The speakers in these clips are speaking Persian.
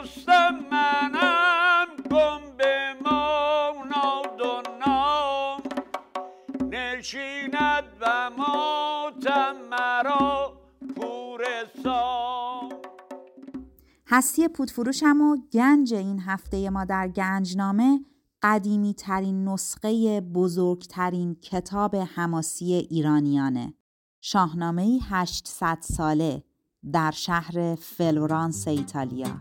دوست منم هستی پودفروش هم و گنج این هفته ما در گنجنامه قدیمی ترین نسخه بزرگترین کتاب حماسی ایرانیانه شاهنامه 800 ساله در شهر فلورانس ایتالیا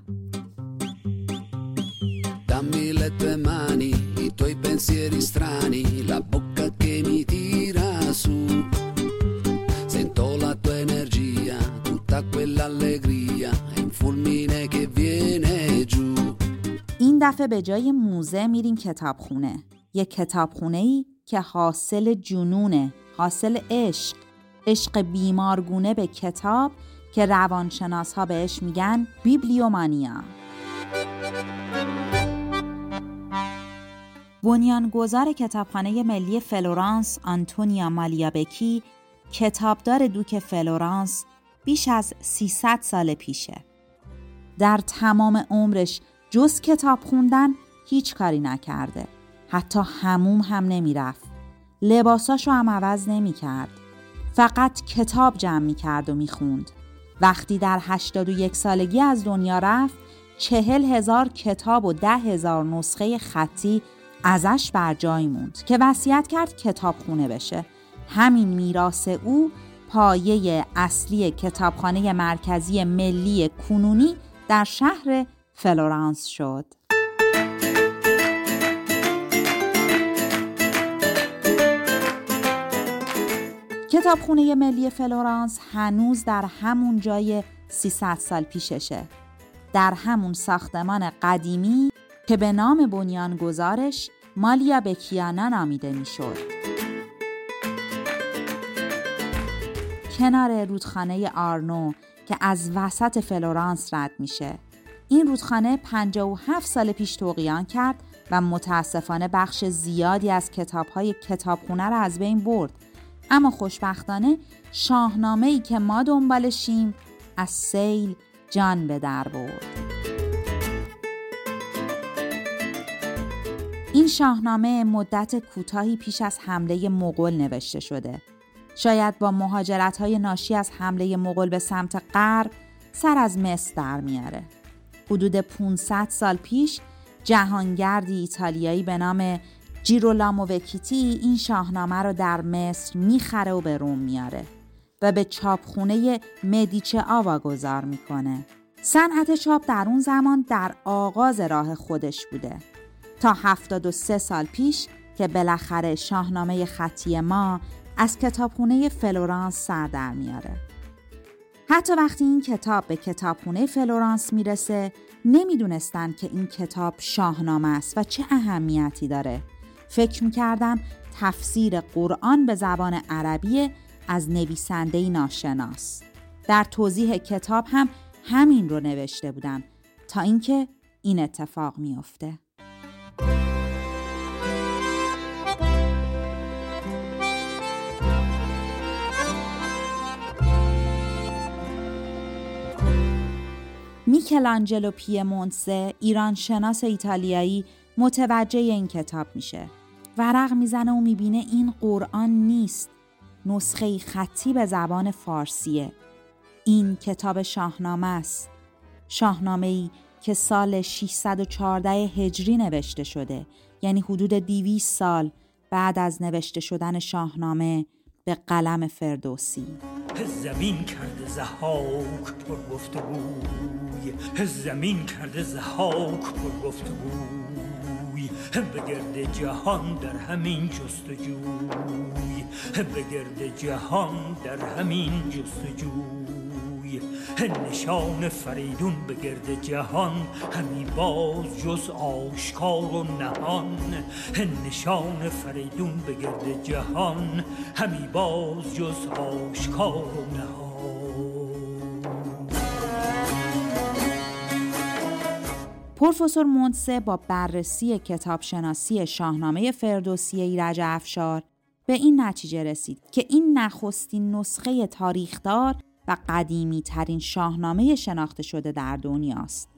mani, i tuoi pensieri strani, la bocca che mi tira su. Sento la tua energia, tutta quell'allegria, è un fulmine che viene giù. این دفعه به جای موزه میریم کتابخونه یه کتابخونه ای که حاصل جنونه حاصل عشق عشق بیمارگونه به کتاب که روانشناس ها بهش میگن bibliomania بنیانگذار کتابخانه ملی فلورانس آنتونیو مالیابکی کتابدار دوک فلورانس بیش از 300 سال پیشه. در تمام عمرش جز کتاب خوندن هیچ کاری نکرده. حتی حموم هم نمی‌رفت. لباساشو هم عوض نمی‌کرد. فقط کتاب جمع می‌کرد و می‌خوند. وقتی در 81 سالگی از دنیا رفت چهل هزار کتاب و ده هزار نسخه خطی ازش بر جای موند که وصیت کرد کتاب خونه بشه همین میراث او پایه اصلی کتابخانه مرکزی ملی کنونی در شهر فلورانس شد. کتابخونه ملی فلورانس هنوز در همون جای 300 سال پیششه. در همون ساختمان قدیمی که به نام بنیانگذارش مالیابکیانا نامیده می‌شد. کنار رودخانه آرنو که از وسط فلورانس رد میشه. این رودخانه 57 سال پیش طغیان کرد و متاسفانه بخش زیادی از کتابهای کتابخونه را از بین برد. اما خوشبختانه شاهنامه ای که ما دنبالشیم از سیل جان به در برد. شاهنامه مدت کوتاهی پیش از حمله مغول نوشته شده. شاید با مهاجرت های ناشی از حمله مغول به سمت غرب سر از مصر در میاره. حدود 500 سال پیش جهانگردی ایتالیایی به نام جیرولامو وکیتی این شاهنامه رو در مصر می‌خره و به روم میاره و به چاپخونه مدیچه‌آ واگذار می‌کنه. صنعت چاپ در اون زمان در آغاز راه خودش بوده تا 73 سال پیش که بالاخره شاهنامه خطی ما از کتابخونه فلورانس سر در میاره. حتی وقتی این کتاب به کتابخونه فلورانس می‌رسه نمی‌دونستن که این کتاب شاهنامه است و چه اهمیتی داره. فکر می‌کردن تفسیر قرآن به زبان عربی از نویسنده ناشناس. در توضیح کتاب هم همین رو نوشته بودن تا اینکه این اتفاق میافته. میکلانجلو پیمونسه ایران شناس ایتالیایی متوجه این کتاب میشه. ورق می‌زنه و می‌بینه این قرآن نیست. نسخه خطی به زبان فارسیه. این کتاب شاهنامه است. شاهنامه ای که سال 614 هجری نوشته شده یعنی حدود 200 سال بعد از نوشته شدن شاهنامه به قلم فردوسی. زمین کرده زهاک پر گفتگوی. زمین کرده زهاک پر گفتگوی. به گرد جهان در همین جستجوی. به گرد جهان در همین جستجوی. نشان فریدون به گرد جهان. همی باز جز آشکار و نهان. نشان فریدون به گرد جهان. همی باز جز آشکار و نهان. پروفسور مونسه با بررسی کتابشناسی شاهنامه فردوسی ایرج افشار به این نتیجه رسید که این نخستین نسخه تاریخدار و قدیمی ترین شاهنامه شناخته شده در دنیاست.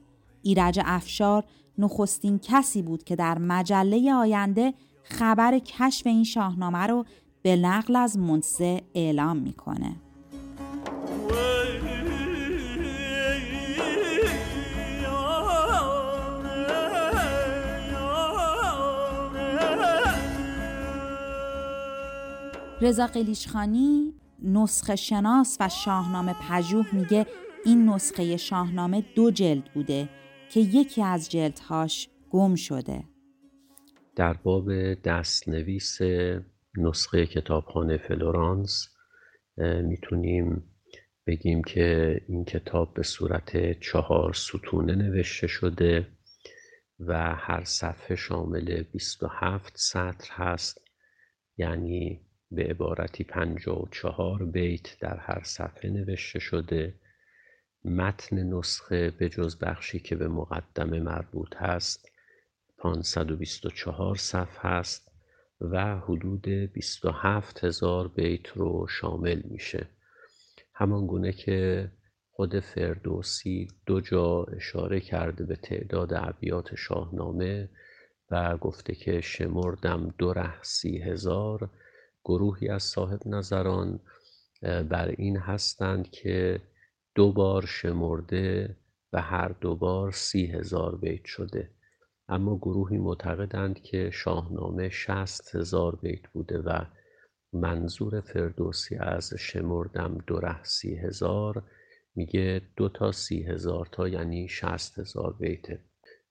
ایرج افشار نخستین کسی بود که در مجله آینده خبر کشف این شاهنامه رو به نقل از منسه اعلام می‌کنه. رضا قلیشخانی نسخه شناس و شاهنامه پژوه میگه این نسخه شاهنامه دو جلد بوده که یکی از جلدهاش گم شده. در باب دستنویس نسخه کتابخانه فلورانس می‌تونیم بگیم که این کتاب به صورت چهار ستونه نوشته شده و هر صفحه شامل 27 سطر هست. یعنی به عبارتی پنجاه و چهار بیت در هر صفحه نوشته شده. متن نسخه به جز بخشی که به مقدمه مربوط هست 524 صفحه است و حدود 27 هزار بیت رو شامل میشه. همان گونه که خود فردوسی دو جا اشاره کرده به تعداد ابیات شاهنامه و گفته که شمردم دو ره سی هزار گروهی از صاحب نظران بر این هستند که دو بار شمرده و هر دو بار سی هزار بیت شده. اما گروهی معتقدند که شاهنامه شست هزار بیت بوده و منظور فردوسی از شمردم دو ره سی هزار میگه دو تا سی هزار تا یعنی شست هزار بیته.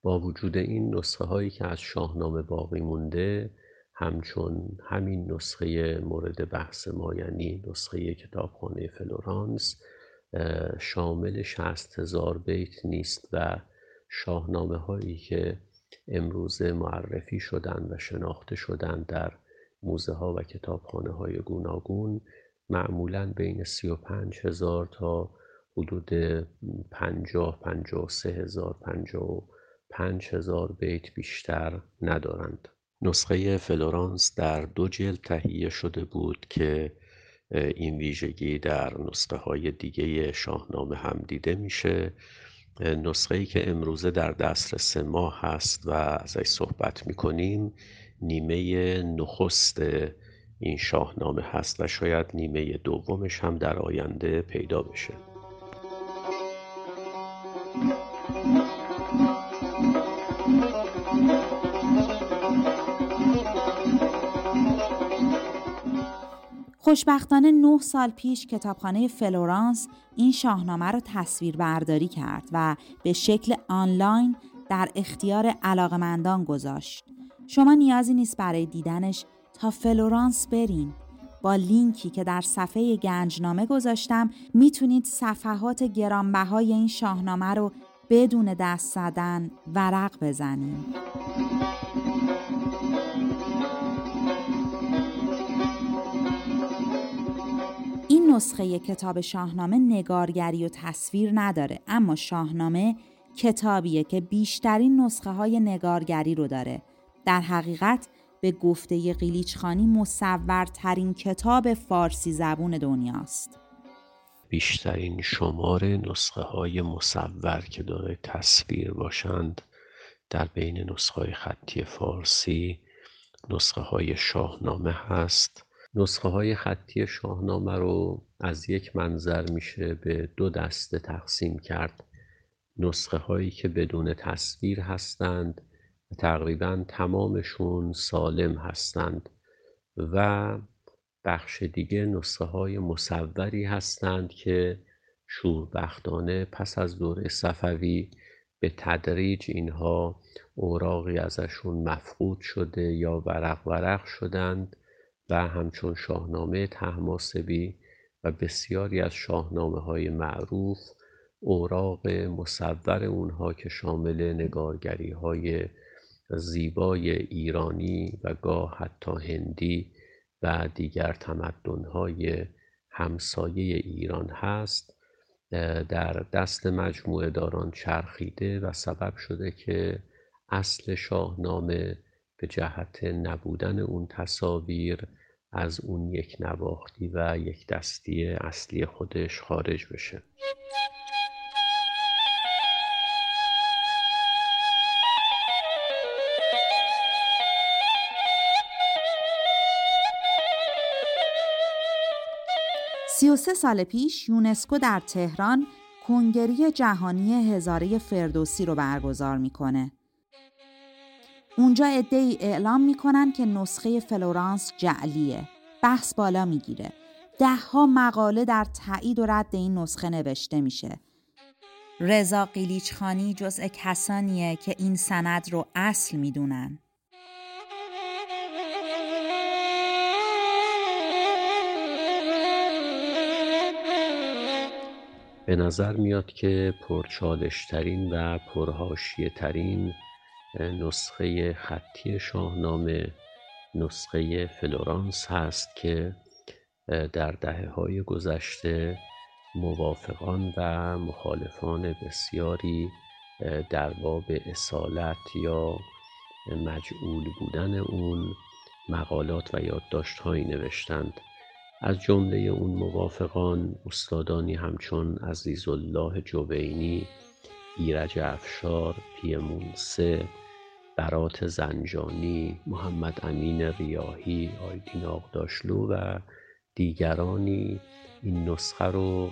با وجود این نسخه هایی که از شاهنامه باقی مونده همچون همین نسخه مورد بحث ما یعنی نسخه کتابخانه فلورانس شامل شست هزار بیت نیست و شاهنامه هایی که امروزه معرفی شدن و شناخته شدن در موزه ها و کتابخانه های گوناگون معمولا بین سی و پنج هزار تا حدود پنجاه پنجاه سه هزار پنجاه پنج هزار بیت بیشتر ندارند. نسخه فلورانس در دو جلد تهیه شده بود که این ویژگی در نسخه های دیگه شاهنامه هم دیده میشه. نسخه ای که امروزه در دسترس ما هست و ازش صحبت می‌کنیم نیمه نخست این شاهنامه هست و شاید نیمه دومش هم در آینده پیدا بشه. خوشبختانه نه سال پیش کتابخانه فلورانس این شاهنامه رو تصویر برداری کرد و به شکل آنلاین در اختیار علاقمندان گذاشت. شما نیازی نیست برای دیدنش تا فلورانس برین. با لینکی که در صفحه گنجنامه گذاشتم می‌تونید صفحات گرانبهای این شاهنامه رو بدون دست زدن ورق بزنید. نسخه کتاب شاهنامه نگارگری و تصویر نداره اما شاهنامه کتابیه که بیشترین نسخه های نگارگری رو داره. در حقیقت به گفته قلیچخانی مصورترین کتاب فارسی زبون دنیاست. بیشترین شمار نسخه های مصور که داره تصویر باشند در بین نسخه های خطی فارسی نسخه های شاهنامه هست. نسخه های خطی شاهنامه رو از یک منظر میشه به دو دسته تقسیم کرد. نسخه هایی که بدون تصویر هستند و تقریبا تمامشون سالم هستند و بخش دیگه نسخه های مصوری هستند که شوربختانه پس از دوره صفوی به تدریج اینها اوراقی ازشون مفقود شده یا ورق ورق شدند. و همچون شاهنامه تهماسبی و بسیاری از شاهنامه های معروف اوراق مصور اونها که شامل نگارگری های زیبای ایرانی و گاه حتی هندی و دیگر تمدن های همسایه ایران هست در دست مجموعه داران چرخیده و سبب شده که اصل شاهنامه به جهت نبودن اون تصاویر از اون یک نواختی و یک دستی اصلی خودش خارج بشه سی سال پیش یونسکو در تهران کنگره جهانی هزاره فردوسی رو برگزار می‌کنه. اونجا ای اعلام می‌کنن که نسخه فلورانس جعلیه. بحث بالا می‌گیره. دهها مقاله در تایید و رد این نسخه نوشته میشه. رضا قیلیچخانی جزء کسانیه که این سند رو اصل می‌دونن. به نظر میاد که پرچالشترین و پرهاشیه ترین نسخه خطی شاهنامه نسخه فلورانس هست که در دهه های گذشته موافقان و مخالفان بسیاری در باب اصالت یا مجعول بودن اون مقالات و یادداشتهایی نوشتند. از جمله اون موافقان استادانی همچون عزیزالله جوینی ایرج افشار پیمونسه برات زنجانی محمد امین ریاهی آیدین آقداشلو و دیگرانی. این نسخه رو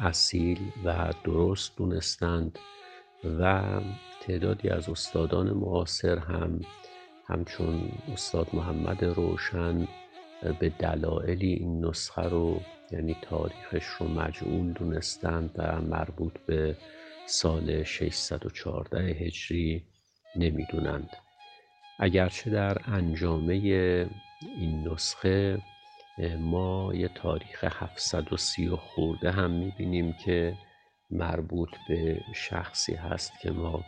اصیل و درست دونستند و تعدادی از استادان معاصر هم همچون استاد محمد روشن به دلایلی این نسخه رو یعنی تاریخش رو مجعول دونستند و مربوط به سال 614 هجری نمی‌دونند. اگرچه در انجامه این نسخه ما یه تاریخ 730 خورده هم می‌بینیم که مربوط به شخصی هست که ما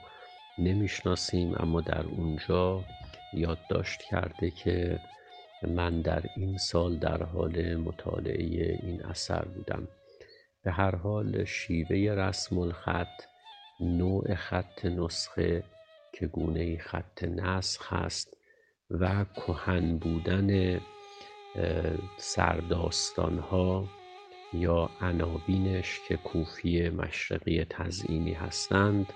نمی‌شناسیم اما در اونجا یادداشت کرده که من در این سال در حال مطالعه این اثر بودم. به هر حال شیوه رسم الخط نوع خط نسخه که گونه خط نسخ هست و کهن بودن سرداستان ها یا عناوینش که کوفی مشرقی تزئینی هستند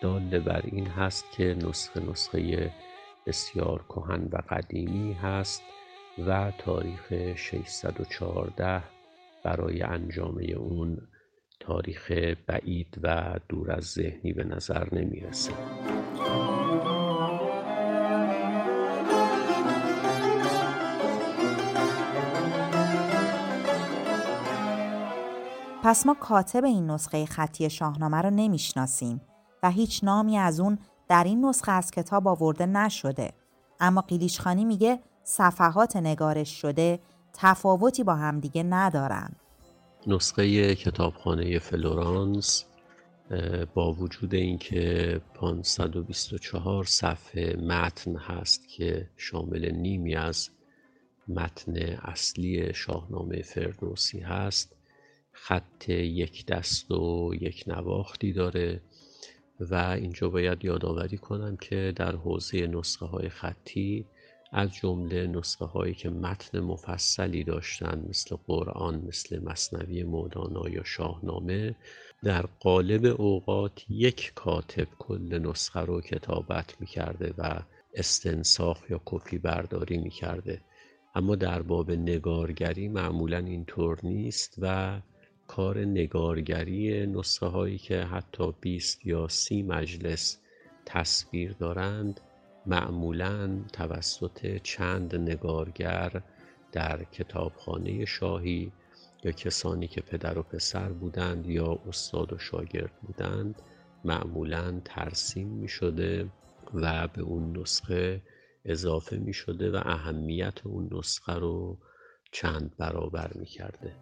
دال بر این هست که نسخه نسخه بسیار کهن و قدیمی هست و تاریخ 614 برای انجامه اون تاریخ بعید و دور از ذهنی به نظر نمی‌رسه. پس ما کاتب این نسخه خطی شاهنامه رو نمی‌شناسیم و هیچ نامی از اون در این نسخه از کتاب آورده نشده. اما قیلیشخانی میگه صفحات نگارش شده تفاوتی با همدیگه ندارن. نسخه کتابخانه فلورانس با وجود اینکه 524 صفحه متن هست که شامل نیمی از متن اصلی شاهنامه فردوسی هست خط یک دست و یک نواختی داره و اینجا باید یادآوری کنم که در حوزه نسخه های خطی از جمله نسخه هایی که متن مفصلی داشتند مثل قرآن مثل مصنوی مودانا یا شاهنامه در قالب اوقات یک کاتب کل نسخه رو کتابت می‌کرده و استنساخ یا کپی برداری می‌کرده. اما در باب نگارگری معمولا اینطور نیست و کار نگارگری نسخه هایی که حتی 20 یا 30 مجلس تصویر دارند معمولا توسط چند نگارگر در کتابخانه شاهی یا کسانی که پدر و پسر بودند یا استاد و شاگرد بودند معمولا ترسیم می شده و به اون نسخه اضافه می شده و اهمیت اون نسخه رو چند برابر می کرده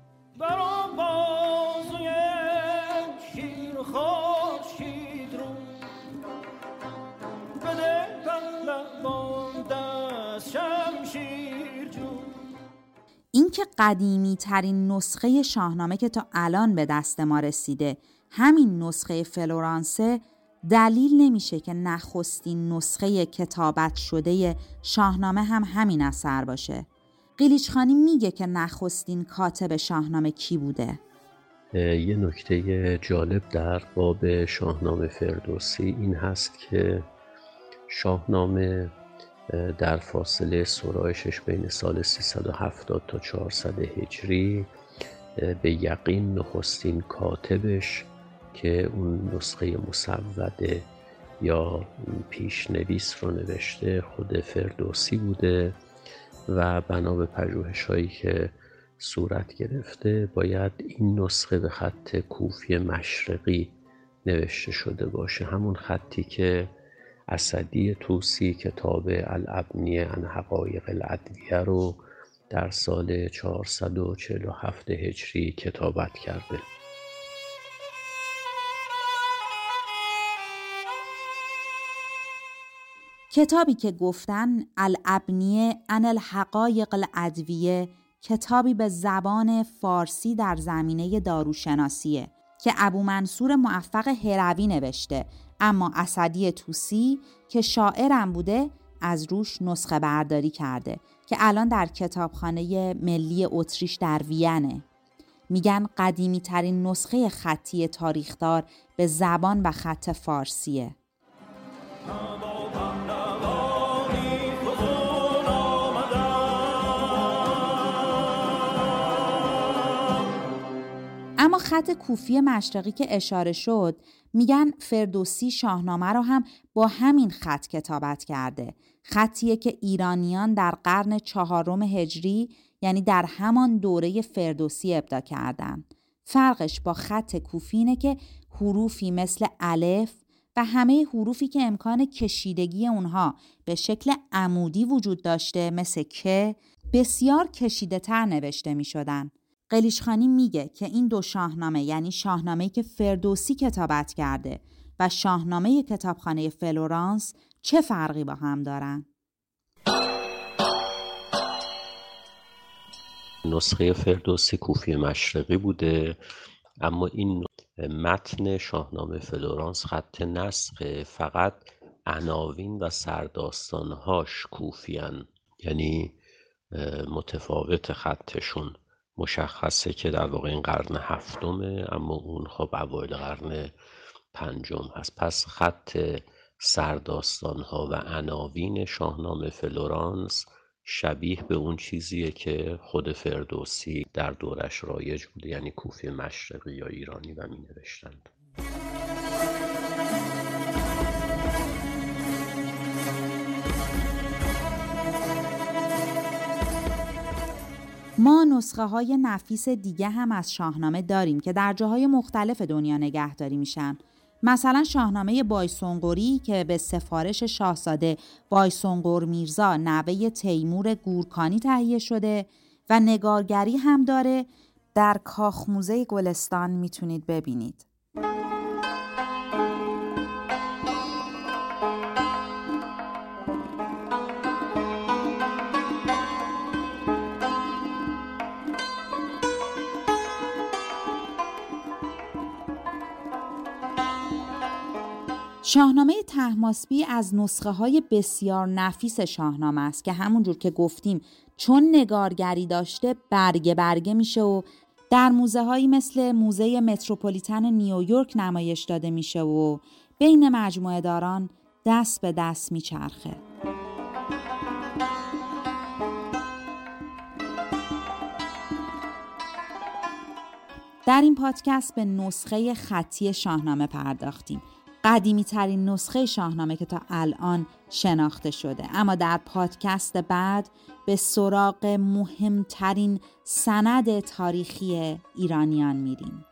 اینکه قدیمی ترین نسخه شاهنامه که تا الان به دست ما رسیده همین نسخه فلورانسه دلیل نمیشه که نخستین نسخه کتابت شده شاهنامه هم همین اثر باشه. قیلیچخانی میگه که نخستین کاتب شاهنامه کی بوده؟ یه نکته جالب در باب شاهنامه فردوسی این هست که شاهنامه در فاصله سرایشش بین سال 370 تا 400 هجری به یقین نخستین کاتبش که اون نسخه مصوده یا پیشنویس رو نوشته خود فردوسی بوده و بنا به پژوهش هایی که صورت گرفته باید این نسخه به خط کوفی مشرقی نوشته شده باشه. همون خطی که اسدی توسی کتاب الابنیه ان حقایق الادویه رو در سال 447 هجری کتابت کرده. کتابی که گفتن الابنیه ان الحقایق الادویه کتابی به زبان فارسی در زمینه داروشناسیه. که ابو منصور موفق هروی نوشته اما اسدی توسی که شاعرم بوده از روش نسخه برداری کرده که الان در کتابخانه ملی اتریش در وینه. میگن قدیمی ترین نسخه خطی تاریخدار به زبان و خط فارسیه. خط کوفی مشرقی که اشاره شد میگن فردوسی شاهنامه رو هم با همین خط کتابت کرده خطیه که ایرانیان در قرن چهارم هجری یعنی در همان دوره فردوسی ابدا کردن فرقش با خط کوفی که حروفی مثل الف و همه حروفی که امکان کشیدگی اونها به شکل عمودی وجود داشته مثل که بسیار کشیده تر نوشته می شدن. قلیچ‌خانی میگه که این دو شاهنامه یعنی شاهنامه‌ای که فردوسی کتابت کرده و شاهنامه کتابخانه فلورانس چه فرقی با هم دارن؟ نسخه فردوسی کوفی مشرقی بوده اما این متن شاهنامه فلورانس خط نسخه فقط عناوین و سرداستانهاش کوفی‌ان یعنی متفاوت خطشون مشخصه که در واقع این قرن هفتمه اما اون خب اوایل قرن پنجم هست. پس خط سرداستان ها و عناوین شاهنامه فلورانس شبیه به اون چیزیه که خود فردوسی در دورش رایج بوده یعنی کوفی مشرقی یا ایرانی و می نوشتند ما نسخه های نفیس دیگه هم از شاهنامه داریم که در جاهای مختلف دنیا نگهداری میشن مثلا شاهنامه بایسونگوری که به سفارش شاهزاده بایسونگور میرزا نوه تیمور گورکانی تهیه شده و نگارگری هم داره در کاخموزه گلستان می‌تونید ببینید. شاهنامه تحماسبی از نسخه های بسیار نفیس شاهنامه است که همونجور که گفتیم چون نگارگری داشته برگه برگه میشه و در موزه هایی مثل موزه متروپولیتن نیویورک نمایش داده میشه و بین مجموعه داران دست به دست میچرخه. در این پادکست به نسخه خطی شاهنامه پرداختیم قدیمی ترین نسخه شاهنامه که تا الان شناخته شده. اما در پادکست بعد به سراغ مهمترین سند تاریخی ایرانیان میریم.